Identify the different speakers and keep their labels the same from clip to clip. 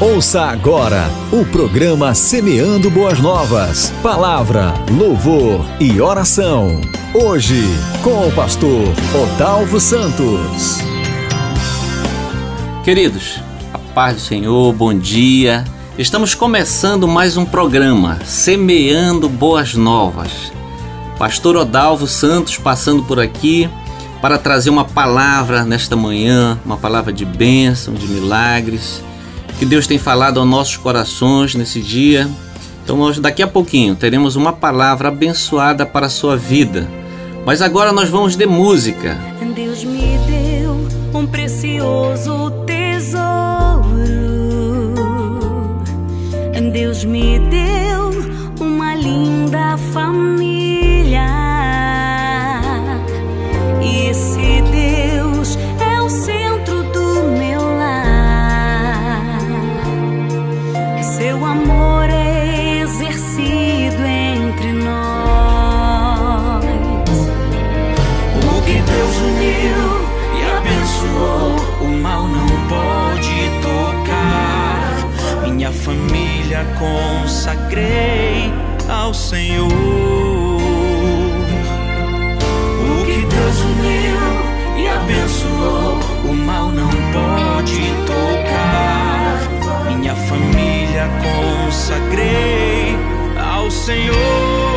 Speaker 1: Ouça agora o programa Semeando Boas Novas. Palavra, louvor e oração. Hoje, com o pastor Odalvo Santos.
Speaker 2: Queridos, a paz do Senhor, bom dia. Estamos começando mais um programa Semeando Boas Novas. Pastor Odalvo Santos passando por aqui para trazer uma palavra nesta manhã, uma palavra de bênção, de milagres que Deus tem falado aos nossos corações nesse dia. Então, nós daqui a pouquinho teremos uma palavra abençoada para a sua vida. Mas agora nós vamos de música.
Speaker 3: Deus me deu um precioso tesouro. Deus me deu família
Speaker 4: consagrei ao Senhor.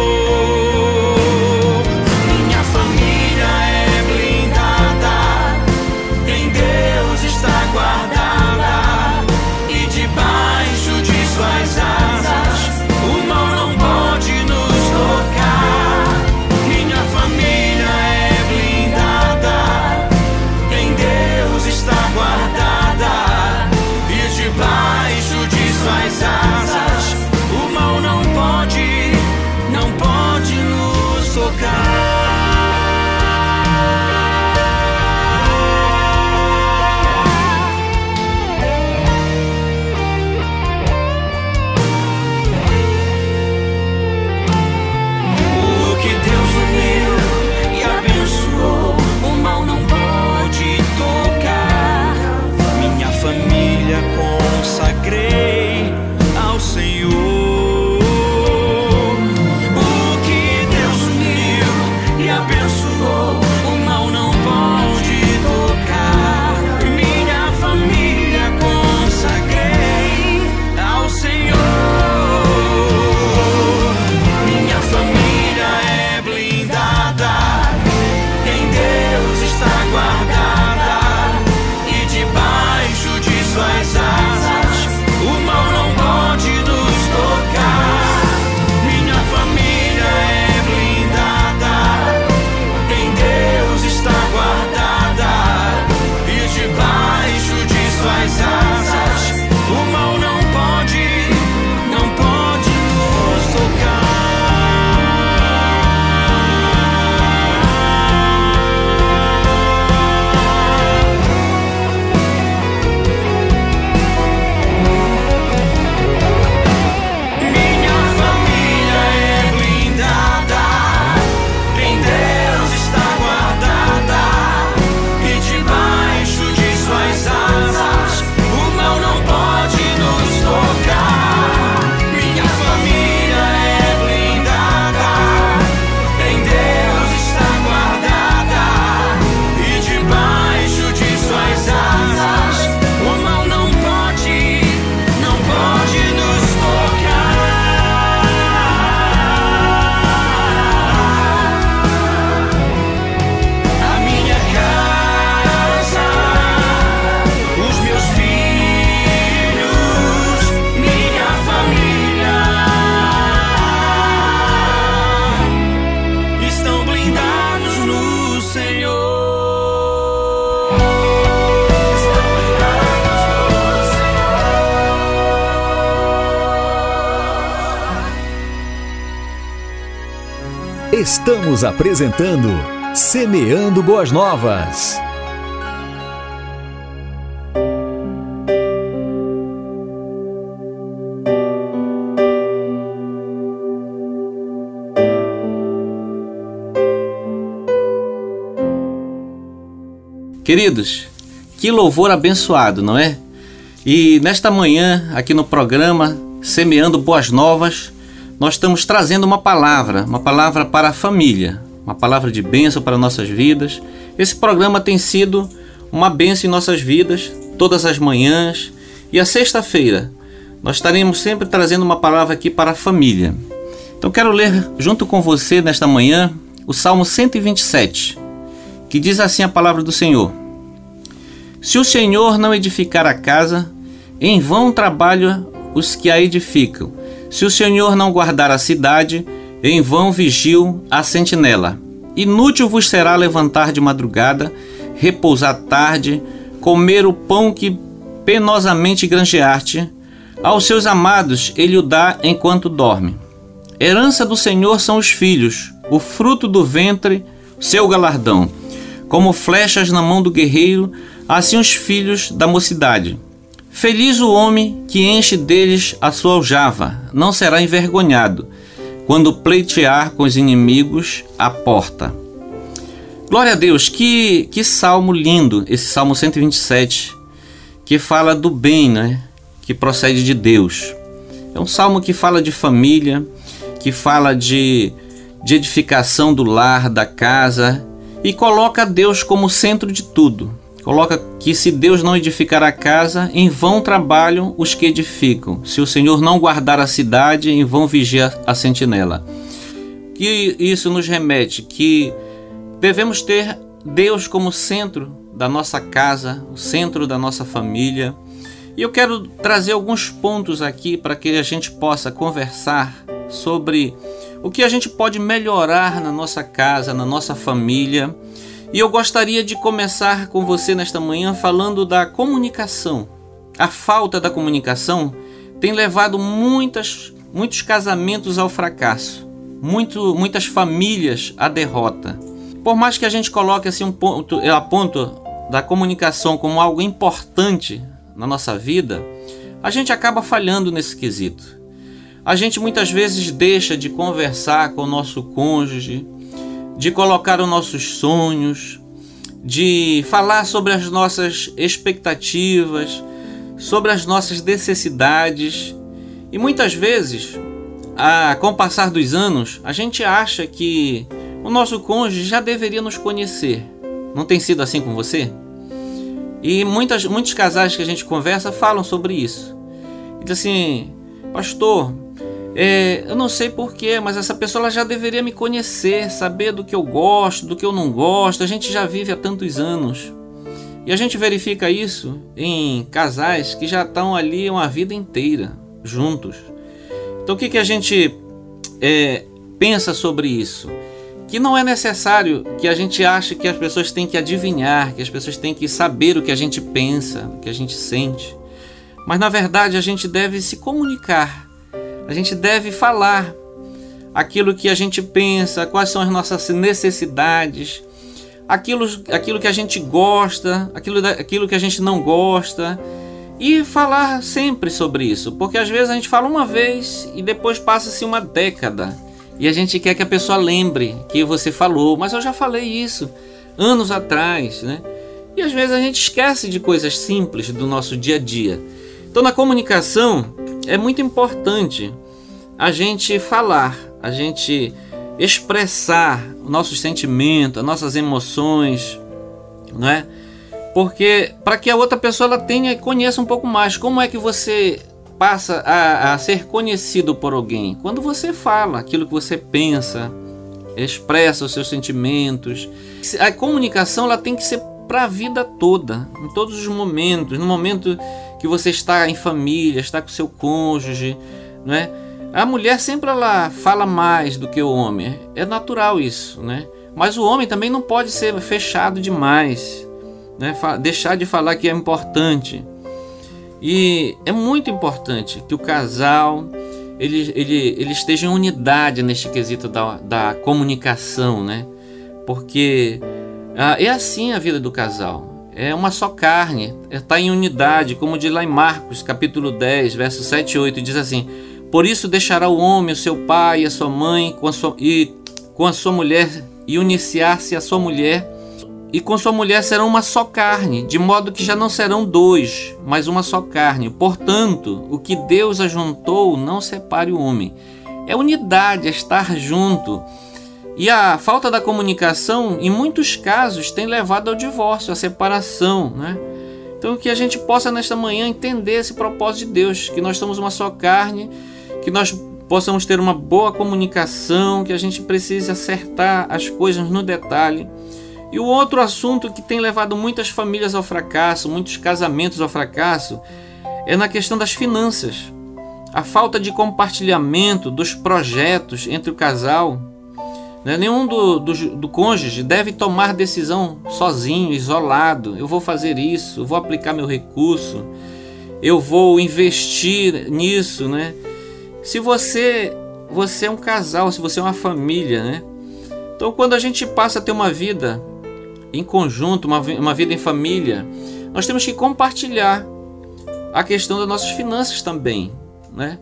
Speaker 1: Estamos apresentando Semeando Boas Novas.
Speaker 2: Queridos, que louvor abençoado, não é? E nesta manhã, aqui no programa Semeando Boas Novas, nós estamos trazendo uma palavra, uma palavra para a família, uma palavra de bênção para nossas vidas. Esse programa tem sido uma bênção em nossas vidas, todas as manhãs. E a sexta-feira, nós estaremos sempre trazendo uma palavra aqui para a família. Então quero ler junto com você nesta manhã o Salmo 127, que diz assim a palavra do Senhor: Se o Senhor não edificar a casa, em vão trabalham os que a edificam. Se o Senhor não guardar a cidade, em vão vigiam a sentinela. Inútil vos será levantar de madrugada, repousar tarde, comer o pão que penosamente granjeaste. Aos seus amados ele o dá enquanto dorme. Herança do Senhor são os filhos, o fruto do ventre, seu galardão. Como flechas na mão do guerreiro, assim os filhos da mocidade. Feliz o homem que enche deles a sua aljava, não será envergonhado, quando pleitear com os inimigos a porta. Glória a Deus, que, que salmo lindo, esse Salmo 127, que fala do bem, né? Que procede de Deus. É um salmo que fala de família, que fala de, de edificação do lar, da casa, e coloca Deus como centro de tudo. Coloca que se Deus não edificar a casa, em vão trabalham os que edificam. Se o Senhor não guardar a cidade, em vão vigia a sentinela. Que isso nos remete que devemos ter Deus como centro da nossa casa, o centro da nossa família. E eu quero trazer alguns pontos aqui para que a gente possa conversar sobre o que a gente pode melhorar na nossa casa, na nossa família e eu gostaria de começar com você nesta manhã falando da comunicação. A falta da comunicação tem levado muitas, muitos casamentos ao fracasso, muito, muitas famílias à derrota. Por mais que a gente coloque assim um ponto, a ponto da comunicação como algo importante na nossa vida, a gente acaba falhando nesse quesito. A gente muitas vezes deixa de conversar com o nosso cônjuge, de colocar os nossos sonhos, de falar sobre as nossas expectativas, sobre as nossas necessidades. E muitas vezes, a, com o passar dos anos, a gente acha que o nosso cônjuge já deveria nos conhecer. Não tem sido assim com você? E muitas, muitos casais que a gente conversa falam sobre isso. Diz assim, pastor, é, eu não sei porquê, mas essa pessoa já deveria me conhecer, saber do que eu gosto, do que eu não gosto. A gente já vive há tantos anos. E a gente verifica isso em casais que já estão ali uma vida inteira juntos. Então o que, que a gente é, pensa sobre isso? Que não é necessário que a gente ache que as pessoas têm que adivinhar, que as pessoas têm que saber o que a gente pensa, o que a gente sente. Mas na verdade a gente deve se comunicar a gente deve falar aquilo que a gente pensa, quais são as nossas necessidades, aquilo, aquilo que a gente gosta, aquilo, aquilo que a gente não gosta. E falar sempre sobre isso, porque às vezes a gente fala uma vez e depois passa-se uma década e a gente quer que a pessoa lembre que você falou, mas eu já falei isso anos atrás, né? E às vezes a gente esquece de coisas simples do nosso dia a dia. Então, na comunicação, é muito importante a gente falar, a gente expressar nossos sentimentos, as nossas emoções, não é? Porque para que a outra pessoa ela tenha e conheça um pouco mais, como é que você passa a, a ser conhecido por alguém? Quando você fala aquilo que você pensa, expressa os seus sentimentos. A comunicação ela tem que ser para a vida toda, em todos os momentos, no momento que você está em família, está com seu cônjuge, não é? A mulher sempre ela fala mais do que o homem, é natural isso, né? Mas o homem também não pode ser fechado demais, né? Deixar de falar que é importante. E é muito importante que o casal ele, ele, ele esteja em unidade neste quesito da, da comunicação, né? Porque ah, é assim a vida do casal é uma só carne, está em unidade, como diz lá em Marcos, capítulo 10, versos 7 e 8, diz assim: Por isso deixará o homem o seu pai e a sua mãe com a sua, e com a sua mulher e uniciar-se a sua mulher, e com sua mulher serão uma só carne, de modo que já não serão dois, mas uma só carne. Portanto, o que Deus ajuntou, não separe o homem. É unidade, é estar junto. E a falta da comunicação, em muitos casos, tem levado ao divórcio, à separação, né? Então, que a gente possa nesta manhã entender esse propósito de Deus, que nós somos uma só carne, que nós possamos ter uma boa comunicação, que a gente precise acertar as coisas no detalhe. E o outro assunto que tem levado muitas famílias ao fracasso, muitos casamentos ao fracasso, é na questão das finanças. A falta de compartilhamento dos projetos entre o casal. Né? Nenhum do, do, do cônjuge deve tomar decisão sozinho, isolado. Eu vou fazer isso, eu vou aplicar meu recurso, eu vou investir nisso, né? Se você você é um casal, se você é uma família, né? Então, quando a gente passa a ter uma vida em conjunto, uma, uma vida em família, nós temos que compartilhar a questão das nossas finanças também, né?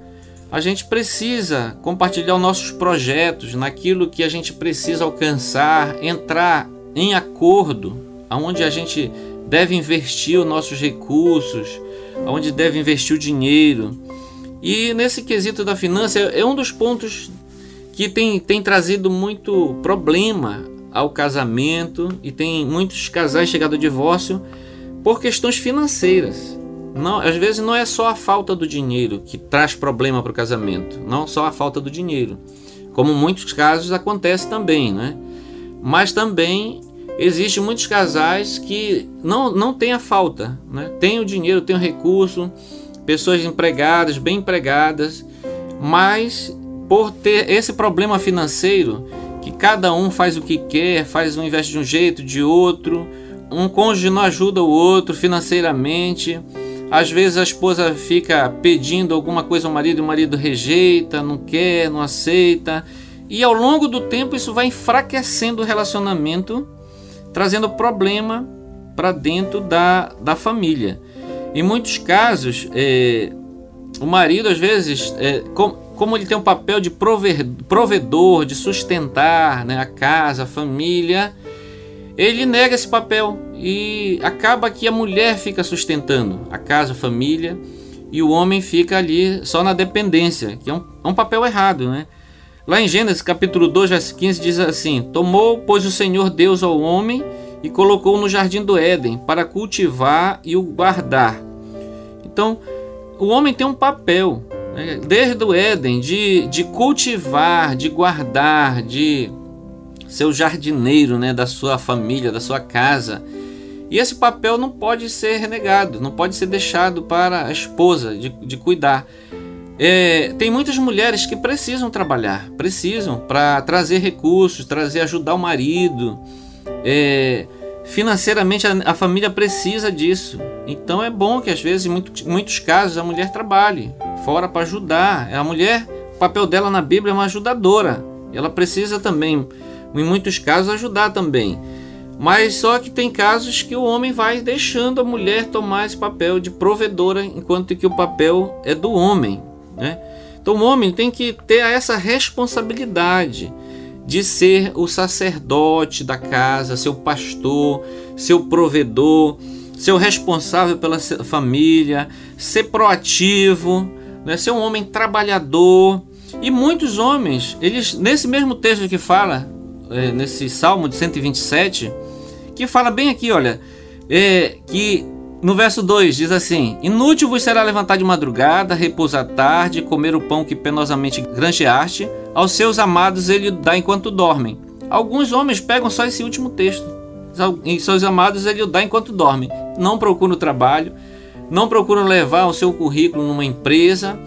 Speaker 2: A gente precisa compartilhar os nossos projetos, naquilo que a gente precisa alcançar, entrar em acordo, aonde a gente deve investir os nossos recursos, aonde deve investir o dinheiro. E nesse quesito da finança é um dos pontos que tem, tem trazido muito problema ao casamento e tem muitos casais chegado ao divórcio por questões financeiras. Não, às vezes não é só a falta do dinheiro que traz problema para o casamento, não só a falta do dinheiro, como muitos casos acontece também, né? Mas também existem muitos casais que não, não têm a falta, né? Tem o dinheiro, tem o recurso, pessoas empregadas, bem empregadas, mas por ter esse problema financeiro, que cada um faz o que quer, faz um investe de um jeito, de outro, um cônjuge não ajuda o outro financeiramente, às vezes a esposa fica pedindo alguma coisa ao marido e o marido rejeita, não quer, não aceita. E ao longo do tempo isso vai enfraquecendo o relacionamento, trazendo problema para dentro da, da família. Em muitos casos, é, o marido às vezes, é, com, como ele tem um papel de provedor, de sustentar né, a casa, a família, ele nega esse papel e acaba que a mulher fica sustentando a casa, a família e o homem fica ali só na dependência, que é um, é um papel errado, né? Lá em Gênesis capítulo 2, verso 15 diz assim: Tomou, pois, o Senhor Deus ao homem e colocou no jardim do Éden para cultivar e o guardar. Então, o homem tem um papel, né? desde o Éden, de, de cultivar, de guardar, de ser o jardineiro né, da sua família, da sua casa. E esse papel não pode ser renegado, não pode ser deixado para a esposa de, de cuidar. É, tem muitas mulheres que precisam trabalhar, precisam para trazer recursos, trazer ajudar o marido. É, financeiramente a, a, família precisa disso. Então é bom que às vezes, em muito, muitos casos, a mulher trabalhe fora para ajudar. A mulher, o papel dela na Bíblia é uma ajudadora. Ela precisa também em muitos casos ajudar também. Mas só que tem casos que o homem vai deixando a mulher tomar esse papel de provedora, enquanto que o papel é do homem. Né? Então o homem tem que ter essa responsabilidade de ser o sacerdote da casa, seu pastor, seu provedor, ser o responsável pela família, ser proativo, né? ser um homem trabalhador. E muitos homens, eles nesse mesmo texto que fala nesse Salmo de 127, que fala bem aqui, olha, é, que no verso 2 diz assim: Inútil vos será levantar de madrugada, repousar tarde, comer o pão que penosamente granjeaste, aos seus amados ele dá enquanto dormem. Alguns homens pegam só esse último texto. E seus amados ele o dá enquanto dormem. Não procuram trabalho, não procuram levar o seu currículo numa empresa.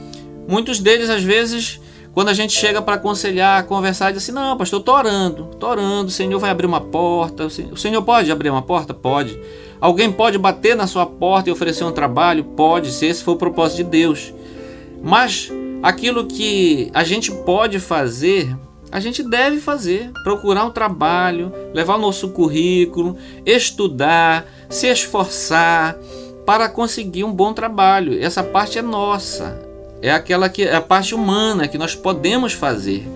Speaker 2: Muitos deles, às vezes, quando a gente chega para aconselhar, conversar, diz assim: Não, pastor, tô orando, tô orando, o Senhor vai abrir uma porta. O Senhor pode abrir uma porta? Pode. Alguém pode bater na sua porta e oferecer um trabalho? Pode, se esse for o propósito de Deus. Mas aquilo que a gente pode fazer, a gente deve fazer. Procurar um trabalho, levar o nosso currículo, estudar, se esforçar para conseguir um bom trabalho. Essa parte é nossa é aquela que é a parte humana que nós podemos fazer.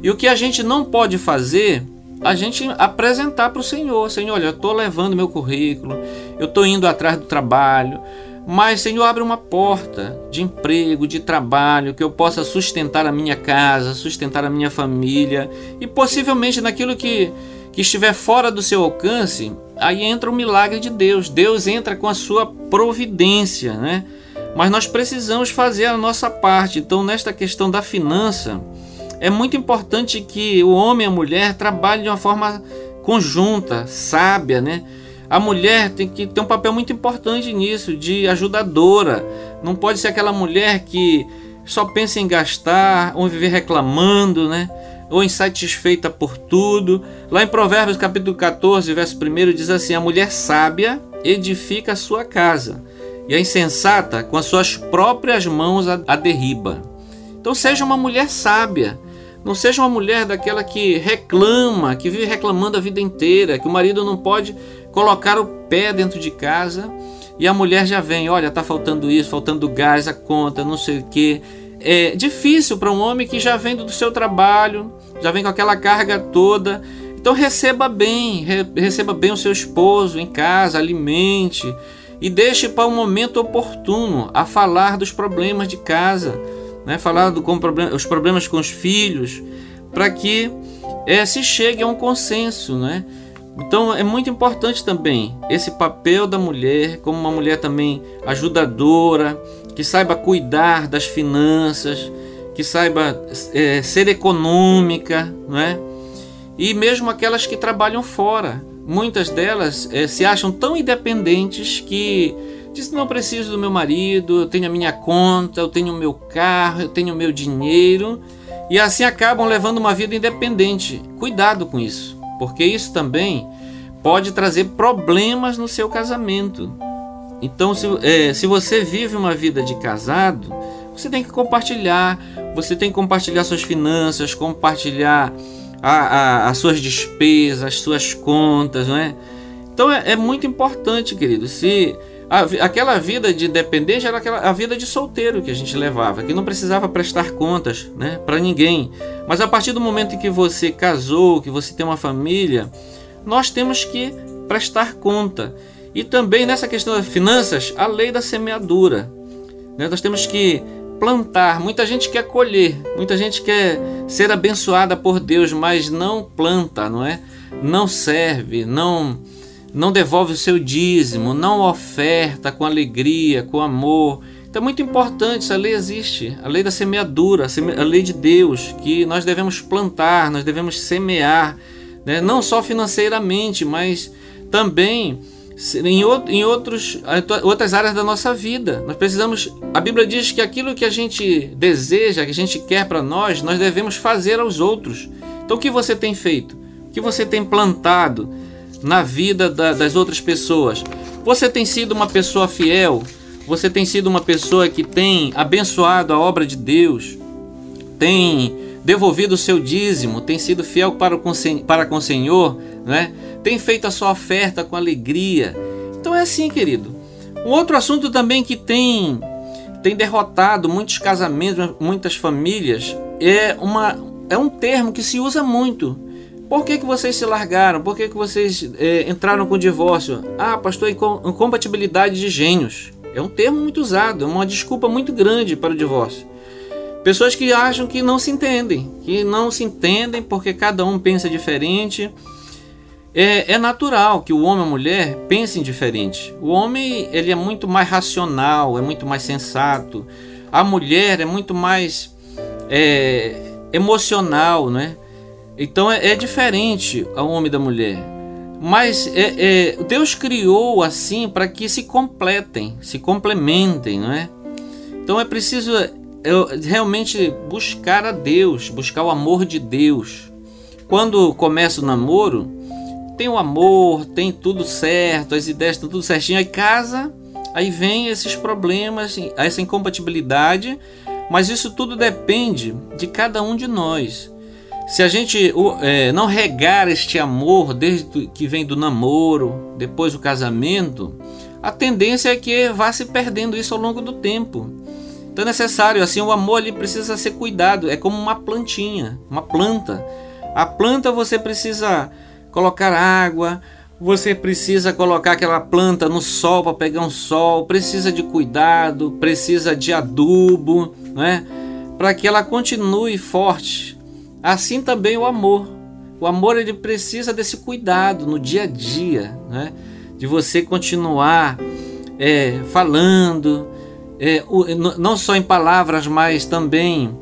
Speaker 2: E o que a gente não pode fazer a gente apresentar para o Senhor, Senhor, olha, eu estou levando meu currículo, eu estou indo atrás do trabalho, mas Senhor abre uma porta de emprego, de trabalho, que eu possa sustentar a minha casa, sustentar a minha família e possivelmente naquilo que que estiver fora do seu alcance, aí entra o milagre de Deus. Deus entra com a sua providência, né? Mas nós precisamos fazer a nossa parte. Então, nesta questão da finança, é muito importante que o homem e a mulher trabalhem de uma forma conjunta, sábia, né? A mulher tem que ter um papel muito importante nisso, de ajudadora. Não pode ser aquela mulher que só pensa em gastar ou viver reclamando, né? ou insatisfeita por tudo. Lá em Provérbios capítulo 14, verso 1 diz assim: A mulher sábia edifica a sua casa, e a insensata com as suas próprias mãos a, derriba. Então seja uma mulher sábia. Não seja uma mulher daquela que reclama, que vive reclamando a vida inteira, que o marido não pode colocar o pé dentro de casa e a mulher já vem, olha, tá faltando isso, faltando gás, a conta, não sei o que é difícil para um homem que já vem do seu trabalho, já vem com aquela carga toda. Então receba bem, re, receba bem o seu esposo em casa, alimente e deixe para um momento oportuno a falar dos problemas de casa, né? falar do, com problem, os problemas com os filhos, para que é, se chegue a um consenso, né? Então é muito importante também esse papel da mulher como uma mulher também ajudadora, que saiba cuidar das finanças, que saiba é, ser econômica, não é? E mesmo aquelas que trabalham fora, muitas delas é, se acham tão independentes que dizem não preciso do meu marido, eu tenho a minha conta, eu tenho o meu carro, eu tenho o meu dinheiro e assim acabam levando uma vida independente. Cuidado com isso, porque isso também pode trazer problemas no seu casamento. Então, se, é, se você vive uma vida de casado, você tem que compartilhar, você tem que compartilhar suas finanças, compartilhar a, a, as suas despesas, as suas contas, não é? Então é, é muito importante, querido. Se a, aquela vida de dependente era aquela, a vida de solteiro que a gente levava, que não precisava prestar contas, né, para ninguém. Mas a partir do momento em que você casou, que você tem uma família, nós temos que prestar conta. E também nessa questão das finanças, a lei da semeadura. Né? Nós temos que plantar. Muita gente quer colher, muita gente quer ser abençoada por Deus, mas não planta, não é? Não serve, não não devolve o seu dízimo, não oferta com alegria, com amor. Então é muito importante, essa lei existe, a lei da semeadura, a lei de Deus, que nós devemos plantar, nós devemos semear, né? não só financeiramente, mas também em, em outros, outras áreas da nossa vida. Nós precisamos. A Bíblia diz que aquilo que a gente deseja, que a gente quer para nós, nós devemos fazer aos outros. Então, o que você tem feito? O que você tem plantado na vida da, das outras pessoas? Você tem sido uma pessoa fiel? Você tem sido uma pessoa que tem abençoado a obra de Deus? Tem devolvido o seu dízimo? Tem sido fiel para com, para com o Senhor? Né? tem feito a sua oferta com alegria. Então é assim, querido. Um outro assunto também que tem tem derrotado muitos casamentos, muitas famílias, é uma é um termo que se usa muito. Por que, que vocês se largaram? Por que, que vocês é, entraram com divórcio? Ah, pastor, incompatibilidade de gênios. É um termo muito usado, é uma desculpa muito grande para o divórcio. Pessoas que acham que não se entendem, que não se entendem porque cada um pensa diferente é, é, natural que o homem e a mulher pensem diferente. O homem ele é muito mais racional, é muito mais sensato. A mulher é muito mais é, emocional, né? Então é, é, diferente o homem da mulher. Mas é, é Deus criou assim para que se completem, se complementem, não é? Então é preciso é, realmente buscar a Deus, buscar o amor de Deus. Quando começa o namoro, tem o amor, tem tudo certo, as ideias estão tudo certinho, aí casa, aí vem esses problemas, essa incompatibilidade, mas isso tudo depende de cada um de nós. Se a gente é, não regar este amor desde que vem do namoro, depois do casamento, a tendência é que vá se perdendo isso ao longo do tempo. Então é necessário, assim, o amor ele precisa ser cuidado, é como uma plantinha, uma planta A planta você precisa colocar água, você precisa colocar aquela planta no sol para pegar um sol, precisa de cuidado, precisa de adubo, né? Para que ela continue forte. Assim também o amor. O amor ele precisa desse cuidado no dia a dia, né? De você continuar é, falando, é, não só em palavras, mas também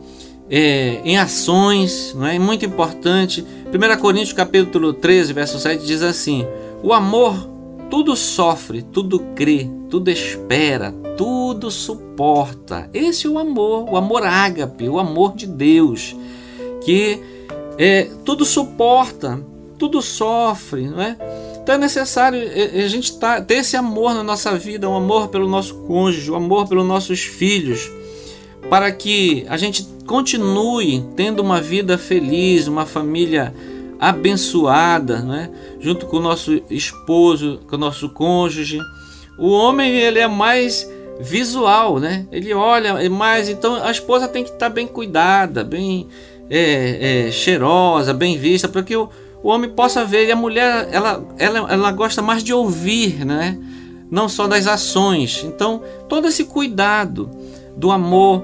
Speaker 2: é, em ações, não é? muito importante. 1 Coríntios capítulo 13, verso 7 diz assim: O amor tudo sofre, tudo crê, tudo espera, tudo suporta. Esse é o amor, o amor ágape, o amor de Deus, que é, tudo suporta, tudo sofre, não é? Então é necessário a gente tá, ter esse amor na nossa vida, um amor pelo nosso cônjuge, um amor pelos nossos filhos, para que a gente continue tendo uma vida feliz, uma família abençoada, né? junto com o nosso esposo, com o nosso cônjuge. O homem ele é mais visual, né? Ele olha mais, então a esposa tem que estar bem cuidada, bem é, é, cheirosa, bem vista, para que o, o homem possa ver. E a mulher ela, ela, ela gosta mais de ouvir, né? Não só das ações. Então todo esse cuidado do amor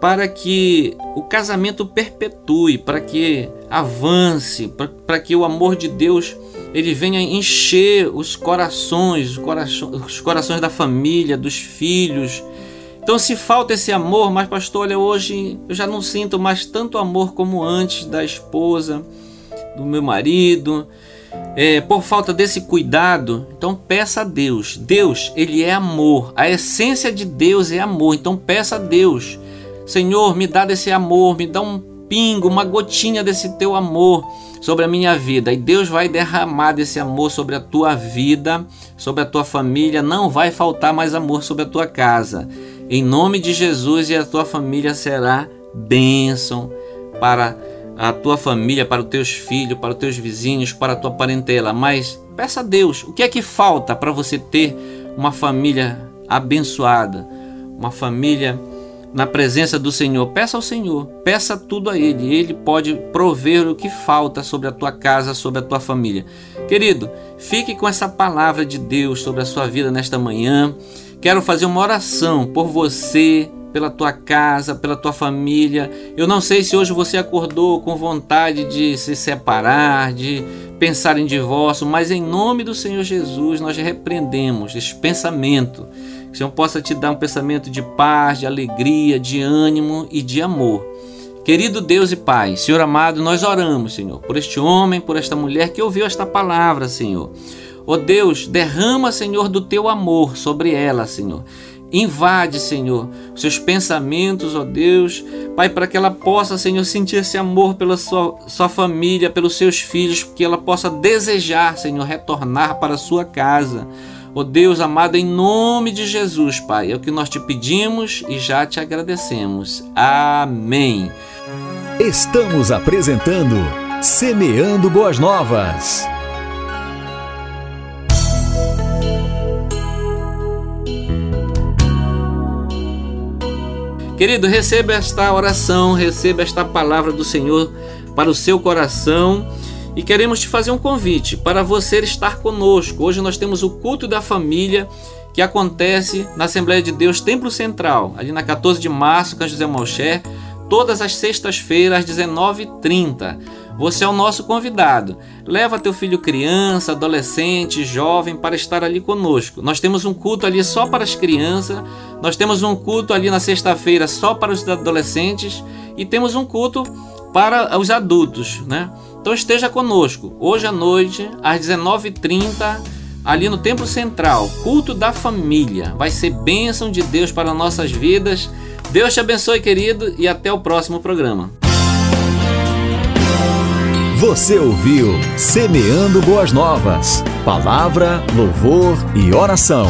Speaker 2: para que o casamento perpetue, para que avance, para que o amor de Deus ele venha encher os corações, os corações, os corações da família, dos filhos. Então, se falta esse amor, mas pastor, olha, hoje eu já não sinto mais tanto amor como antes da esposa, do meu marido, é, por falta desse cuidado, então peça a Deus. Deus, ele é amor. A essência de Deus é amor. Então peça a Deus Senhor, me dá desse amor, me dá um pingo, uma gotinha desse teu amor sobre a minha vida. E Deus vai derramar desse amor sobre a tua vida, sobre a tua família. Não vai faltar mais amor sobre a tua casa. Em nome de Jesus, e a tua família será bênção para a tua família, para os teus filhos, para os teus vizinhos, para a tua parentela. Mas peça a Deus, o que é que falta para você ter uma família abençoada, uma família na presença do Senhor, peça ao Senhor, peça tudo a Ele, Ele pode prover o que falta sobre a tua casa, sobre a tua família. Querido, fique com essa palavra de Deus sobre a sua vida nesta manhã. Quero fazer uma oração por você, pela tua casa, pela tua família. Eu não sei se hoje você acordou com vontade de se separar, de pensar em divórcio, mas em nome do Senhor Jesus nós repreendemos esse pensamento que o Senhor possa te dar um pensamento de paz, de alegria, de ânimo e de amor. Querido Deus e Pai, Senhor amado, nós oramos, Senhor, por este homem, por esta mulher que ouviu esta palavra, Senhor. Ó oh Deus, derrama, Senhor, do teu amor sobre ela, Senhor. Invade, Senhor, os seus pensamentos, ó Deus, Pai, para que ela possa, Senhor, sentir esse amor pela sua, sua família, pelos seus filhos, que ela possa desejar, Senhor, retornar para a sua casa. Ó Deus amado, em nome de Jesus, Pai, é o que nós te pedimos e já te agradecemos. Amém.
Speaker 1: Estamos apresentando Semeando Boas Novas.
Speaker 2: Querido, receba esta oração, receba esta palavra do Senhor para o seu coração e queremos te fazer um convite para você estar conosco. Hoje nós temos o culto da família que acontece na Assembleia de Deus Templo Central, ali na 14 de março, com José Malcher, todas as sextas-feiras às 19h30. Você é o nosso convidado. Leva teu filho criança, adolescente, jovem para estar ali conosco. Nós temos um culto ali só para as crianças, nós temos um culto ali na sexta-feira só para os adolescentes e temos um culto para os adultos, né? Então esteja conosco hoje à noite, às 19h30, ali no Templo Central, culto da família. Vai ser bênção de Deus para nossas vidas. Deus te abençoe, querido, e até o próximo programa.
Speaker 1: Você ouviu Semeando Boas Novas. Palavra, louvor e oração.